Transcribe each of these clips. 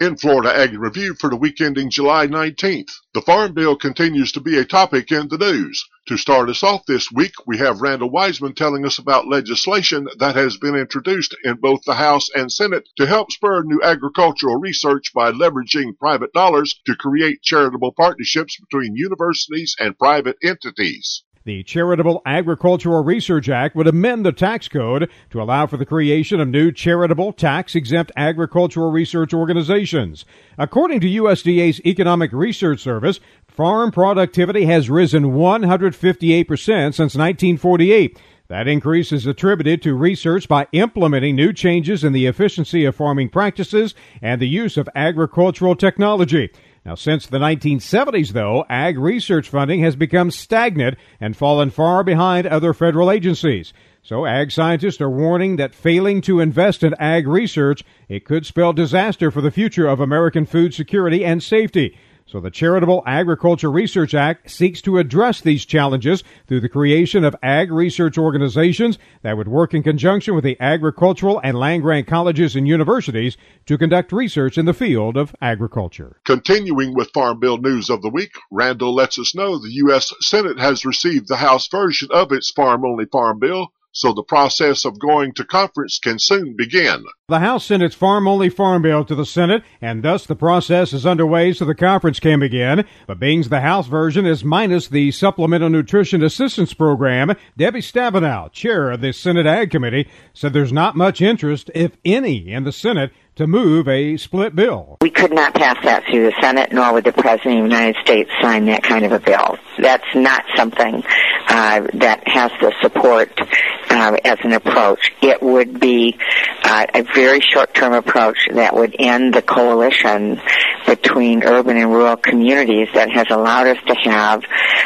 In Florida Ag Review for the week ending July 19th, the Farm Bill continues to be a topic in the news. To start us off this week, we have Randall Wiseman telling us about legislation that has been introduced in both the House and Senate to help spur new agricultural research by leveraging private dollars to create charitable partnerships between universities and private entities. The Charitable Agricultural Research Act would amend the tax code to allow for the creation of new charitable, tax exempt agricultural research organizations. According to USDA's Economic Research Service, farm productivity has risen 158% since 1948. That increase is attributed to research by implementing new changes in the efficiency of farming practices and the use of agricultural technology. Now, since the 1970s, though, ag research funding has become stagnant and fallen far behind other federal agencies. So ag scientists are warning that failing to invest in ag research, it could spell disaster for the future of American food security and safety. So the Charitable Agriculture Research Act seeks to address these challenges through the creation of ag research organizations that would work in conjunction with the agricultural and land grant colleges and universities to conduct research in the field of agriculture. Continuing with Farm Bill news of the week, Randall lets us know the U.S. Senate has received the House version of its farm only farm bill so the process of going to conference can soon begin. The House sent its farm only farm bill to the Senate, and thus the process is underway so the conference can begin. But being the House version is minus the Supplemental Nutrition Assistance Program, Debbie Stabenow, chair of the Senate Ag Committee, said there's not much interest, if any, in the Senate to move a split bill. We could not pass that through the Senate, nor would the President of the United States sign that kind of a bill. That's not something uh, that has the support uh, as an approach. It would be uh, a very short-term approach that would end the coalition between urban and rural communities that has allowed us to have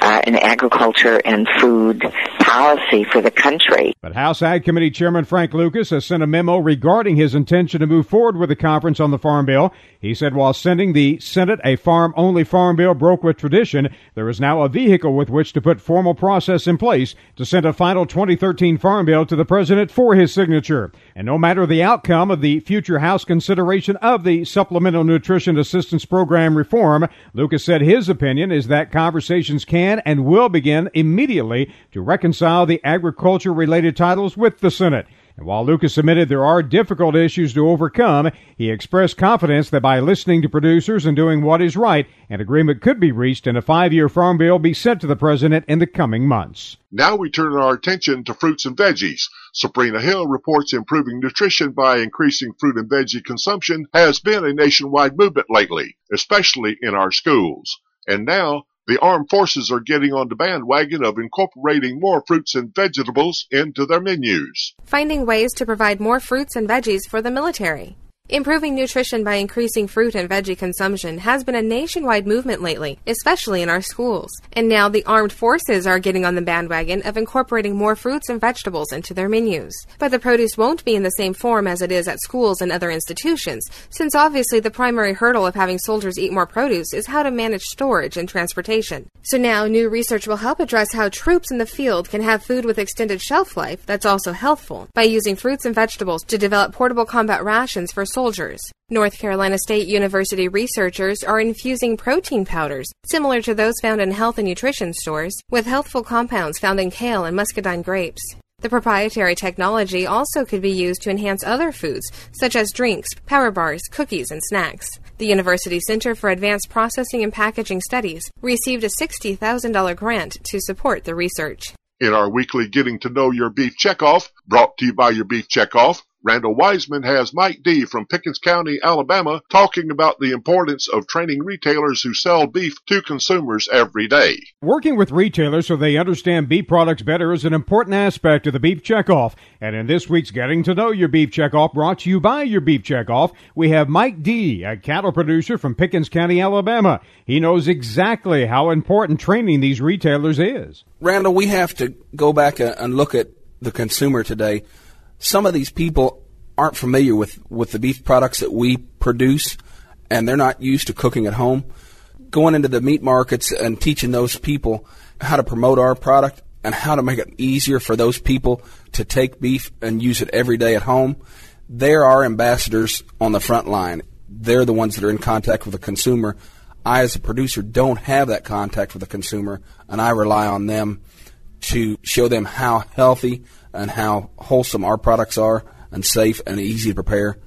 uh, an agriculture and food policy for the country. But House Ag Committee Chairman Frank Lucas has sent a memo regarding his intention to move forward with the conference on the Farm Bill. He said while sending the Senate a farm only farm bill broke with tradition, there is now a vehicle with which to put formal process in place to send a final 2013 Farm Bill to the President for his signature. And no matter the outcome of the future House consideration of the Supplemental Nutrition Assistance Program reform, Lucas said his opinion is that conversations can and will begin immediately to reconcile the agriculture related titles with the Senate. And while Lucas admitted there are difficult issues to overcome, he expressed confidence that by listening to producers and doing what is right, an agreement could be reached and a five year farm bill be sent to the president in the coming months. Now we turn our attention to fruits and veggies. Sabrina Hill reports improving nutrition by increasing fruit and veggie consumption has been a nationwide movement lately, especially in our schools. And now the armed forces are getting on the bandwagon of incorporating more fruits and vegetables into their menus. Finding ways to provide more fruits and veggies for the military. Improving nutrition by increasing fruit and veggie consumption has been a nationwide movement lately, especially in our schools. And now the armed forces are getting on the bandwagon of incorporating more fruits and vegetables into their menus. But the produce won't be in the same form as it is at schools and other institutions, since obviously the primary hurdle of having soldiers eat more produce is how to manage storage and transportation. So now new research will help address how troops in the field can have food with extended shelf life that's also healthful by using fruits and vegetables to develop portable combat rations for soldiers soldiers. North Carolina State University researchers are infusing protein powders, similar to those found in health and nutrition stores, with healthful compounds found in kale and muscadine grapes. The proprietary technology also could be used to enhance other foods, such as drinks, power bars, cookies, and snacks. The University Center for Advanced Processing and Packaging Studies received a $60,000 grant to support the research. In our weekly Getting to Know Your Beef Checkoff, brought to you by Your Beef Checkoff, Randall Wiseman has Mike D from Pickens County, Alabama, talking about the importance of training retailers who sell beef to consumers every day. Working with retailers so they understand beef products better is an important aspect of the Beef Checkoff. And in this week's Getting to Know Your Beef Checkoff, brought to you by Your Beef Checkoff, we have Mike D, a cattle producer from Pickens County, Alabama. He knows exactly how important training these retailers is. Randall, we have to go back and look at the consumer today some of these people aren't familiar with, with the beef products that we produce and they're not used to cooking at home. Going into the meat markets and teaching those people how to promote our product and how to make it easier for those people to take beef and use it every day at home. They're our ambassadors on the front line. they're the ones that are in contact with the consumer. I, as a producer, don't have that contact with the consumer, and I rely on them to show them how healthy and how wholesome our products are and safe and easy to prepare.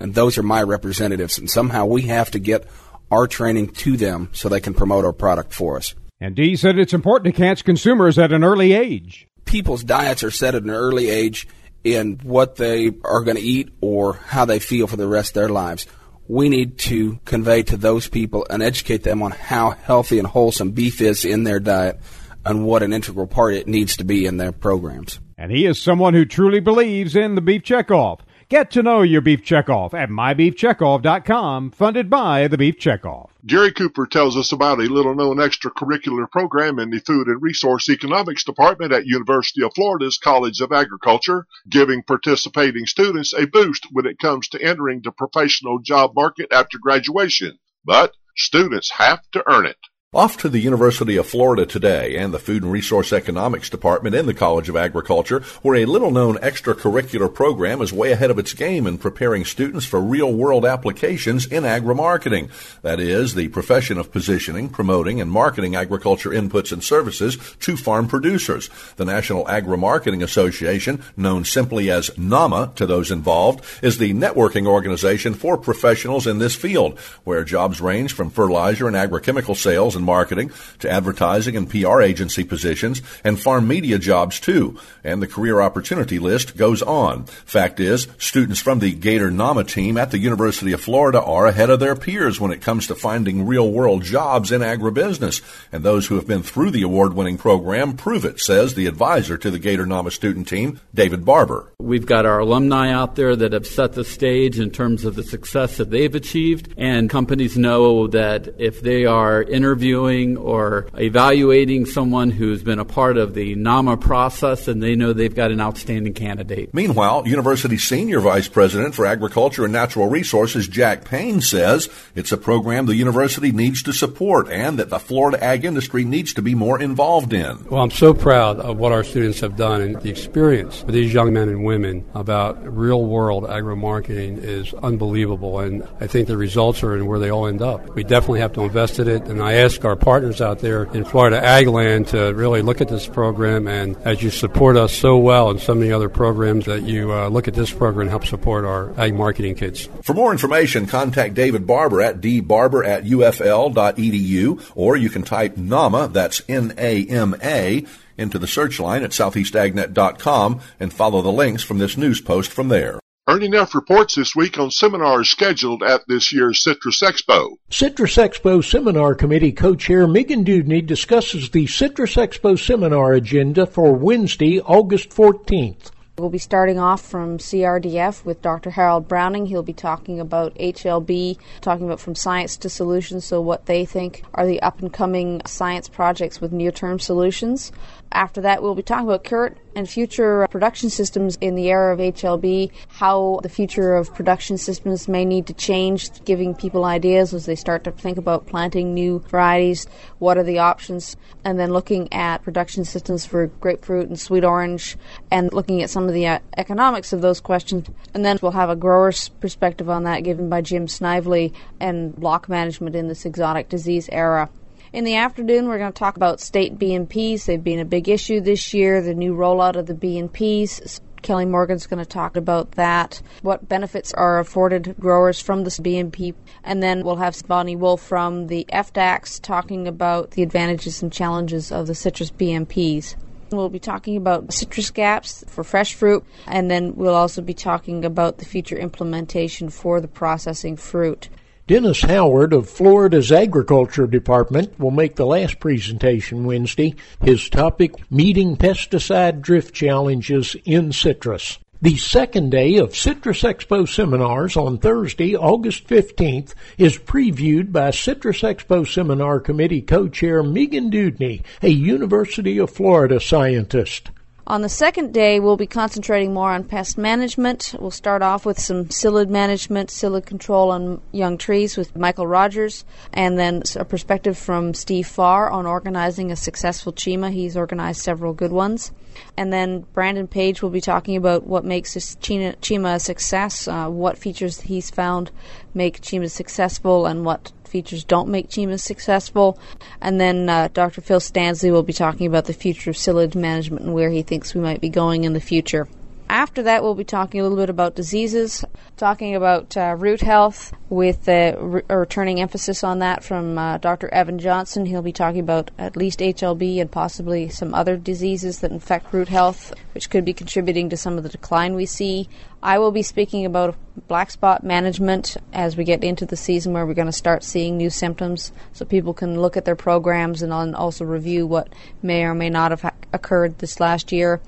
And those are my representatives. And somehow we have to get our training to them so they can promote our product for us. And Dee said it's important to catch consumers at an early age. People's diets are set at an early age in what they are going to eat or how they feel for the rest of their lives. We need to convey to those people and educate them on how healthy and wholesome beef is in their diet and what an integral part it needs to be in their programs. And he is someone who truly believes in the beef checkoff. Get to know your beef checkoff at mybeefcheckoff.com, funded by the Beef Checkoff. Gary Cooper tells us about a little known extracurricular program in the Food and Resource Economics Department at University of Florida's College of Agriculture, giving participating students a boost when it comes to entering the professional job market after graduation. But students have to earn it. Off to the University of Florida today and the Food and Resource Economics Department in the College of Agriculture, where a little known extracurricular program is way ahead of its game in preparing students for real world applications in agri-marketing. That is, the profession of positioning, promoting, and marketing agriculture inputs and services to farm producers. The National Agri-Marketing Association, known simply as NAMA to those involved, is the networking organization for professionals in this field, where jobs range from fertilizer and agrochemical sales and marketing to advertising and PR agency positions and farm media jobs too. And the career opportunity list goes on. Fact is, students from the Gator NAMA team at the University of Florida are ahead of their peers when it comes to finding real world jobs in agribusiness. And those who have been through the award winning program prove it, says the advisor to the Gator NAMA student team, David Barber. We've got our alumni out there that have set the stage in terms of the success that they've achieved. And companies know that if they are interviewing interviewing or evaluating someone who's been a part of the NAMA process and they know they've got an outstanding candidate. Meanwhile, University Senior Vice President for Agriculture and Natural Resources Jack Payne says it's a program the university needs to support and that the Florida ag industry needs to be more involved in. Well, I'm so proud of what our students have done and the experience for these young men and women about real world agri marketing is unbelievable. And I think the results are in where they all end up. We definitely have to invest in it. And I ask our partners out there in Florida Agland to really look at this program. And as you support us so well and so many other programs, that you uh, look at this program and help support our ag marketing kids. For more information, contact David Barber at dbarber at ufl.edu, or you can type NAMA, that's N-A-M-A, into the search line at southeastagnet.com and follow the links from this news post from there. Ernie Neff reports this week on seminars scheduled at this year's Citrus Expo. Citrus Expo Seminar Committee co-chair Megan Dewdney discusses the Citrus Expo seminar agenda for Wednesday, August 14th. We'll be starting off from CRDF with Dr. Harold Browning. He'll be talking about HLB, talking about from science to solutions, so what they think are the up and coming science projects with near term solutions. After that, we'll be talking about current and future production systems in the era of HLB, how the future of production systems may need to change, giving people ideas as they start to think about planting new varieties, what are the options, and then looking at production systems for grapefruit and sweet orange, and looking at some of the uh, economics of those questions. And then we'll have a grower's perspective on that given by Jim Snively and block management in this exotic disease era. In the afternoon, we're going to talk about state BMPs. They've been a big issue this year, the new rollout of the BMPs. Kelly Morgan's going to talk about that, what benefits are afforded growers from this BMP, and then we'll have Bonnie Wolf from the FDACS talking about the advantages and challenges of the citrus BMPs. We'll be talking about citrus gaps for fresh fruit, and then we'll also be talking about the future implementation for the processing fruit. Dennis Howard of Florida's Agriculture Department will make the last presentation Wednesday. His topic, Meeting Pesticide Drift Challenges in Citrus. The second day of Citrus Expo seminars on Thursday, August 15th, is previewed by Citrus Expo Seminar Committee co-chair Megan Dewdney, a University of Florida scientist. On the second day, we'll be concentrating more on pest management. We'll start off with some psyllid management, psyllid control on young trees with Michael Rogers, and then a perspective from Steve Farr on organizing a successful CHMA. He's organized several good ones. And then Brandon Page will be talking about what makes CHMA a success, uh, what features he's found make CHMA successful, and what features don't make CHMA successful. And then uh, Dr. Phil Stansly will be talking about the future of psyllid management and where he thinks we might be going in the future. After that, we'll be talking a little bit about diseases, talking about uh, root health with a, re- a, returning emphasis on that from uh, Dr. Evan Johnson. He'll be talking about at least HLB and possibly some other diseases that infect root health, which could be contributing to some of the decline we see. I will be speaking about black spot management as we get into the season where we're going to start seeing new symptoms so people can look at their programs and also review what may or may not have ha- occurred this last year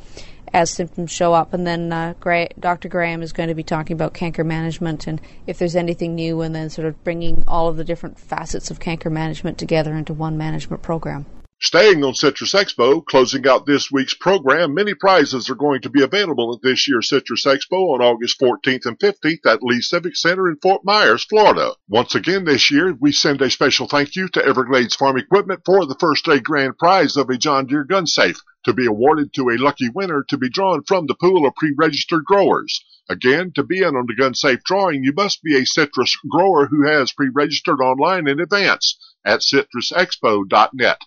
as symptoms show up. And then uh, Gray, Dr. Graham is going to be talking about canker management and if there's anything new, and then sort of bringing all of the different facets of canker management together into one management program. Staying on Citrus Expo, closing out this week's program, many prizes are going to be available at this year's Citrus Expo on August 14th and 15th at Lee Civic Center in Fort Myers, Florida. Once again this year, we send a special thank you to Everglades Farm Equipment for the first day grand prize of a John Deere gun safe to be awarded to a lucky winner to be drawn from the pool of pre-registered growers. Again, to be in on the gun safe drawing, you must be a citrus grower who has pre-registered online in advance at citrusexpo.net.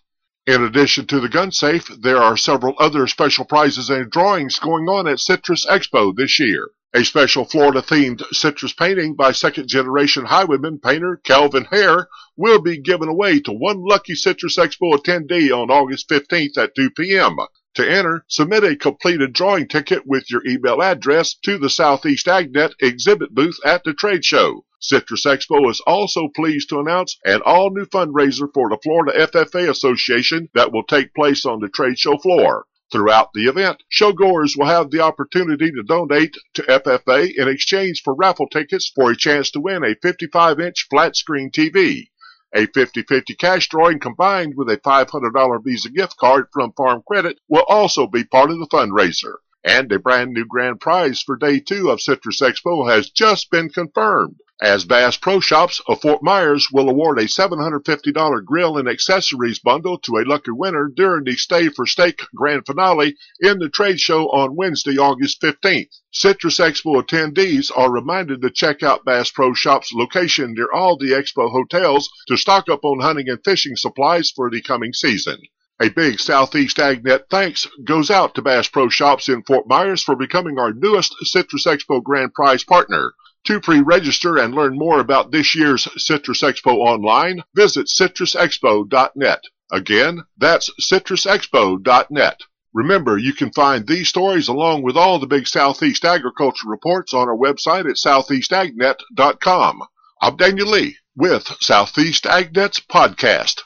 In addition to the gun safe, there are several other special prizes and drawings going on at Citrus Expo this year. A special Florida themed citrus painting by second generation highwayman painter Calvin Hare will be given away to one lucky Citrus Expo attendee on August 15th at 2 p.m. To enter, submit a completed drawing ticket with your email address to the Southeast AgNet exhibit booth at the trade show. Citrus Expo is also pleased to announce an all new fundraiser for the Florida FFA Association that will take place on the trade show floor. Throughout the event, showgoers will have the opportunity to donate to FFA in exchange for raffle tickets for a chance to win a 55 inch flat screen TV. A 50-50 cash drawing combined with a $500 Visa gift card from Farm Credit will also be part of the fundraiser. And a brand new grand prize for day two of Citrus Expo has just been confirmed as Bass Pro Shops of Fort Myers will award a $750 grill and accessories bundle to a lucky winner during the Stay for Steak grand finale in the trade show on Wednesday, August 15th. Citrus Expo attendees are reminded to check out Bass Pro Shops location near all the Expo hotels to stock up on hunting and fishing supplies for the coming season. A big Southeast AgNet thanks goes out to Bass Pro Shops in Fort Myers for becoming our newest Citrus Expo Grand Prize partner. To pre-register and learn more about this year's Citrus Expo online, visit citrusexpo.net. Again, that's citrusexpo.net. Remember, you can find these stories along with all the big Southeast agriculture reports on our website at southeastagnet.com. I'm Daniel Lee with Southeast AgNet's podcast.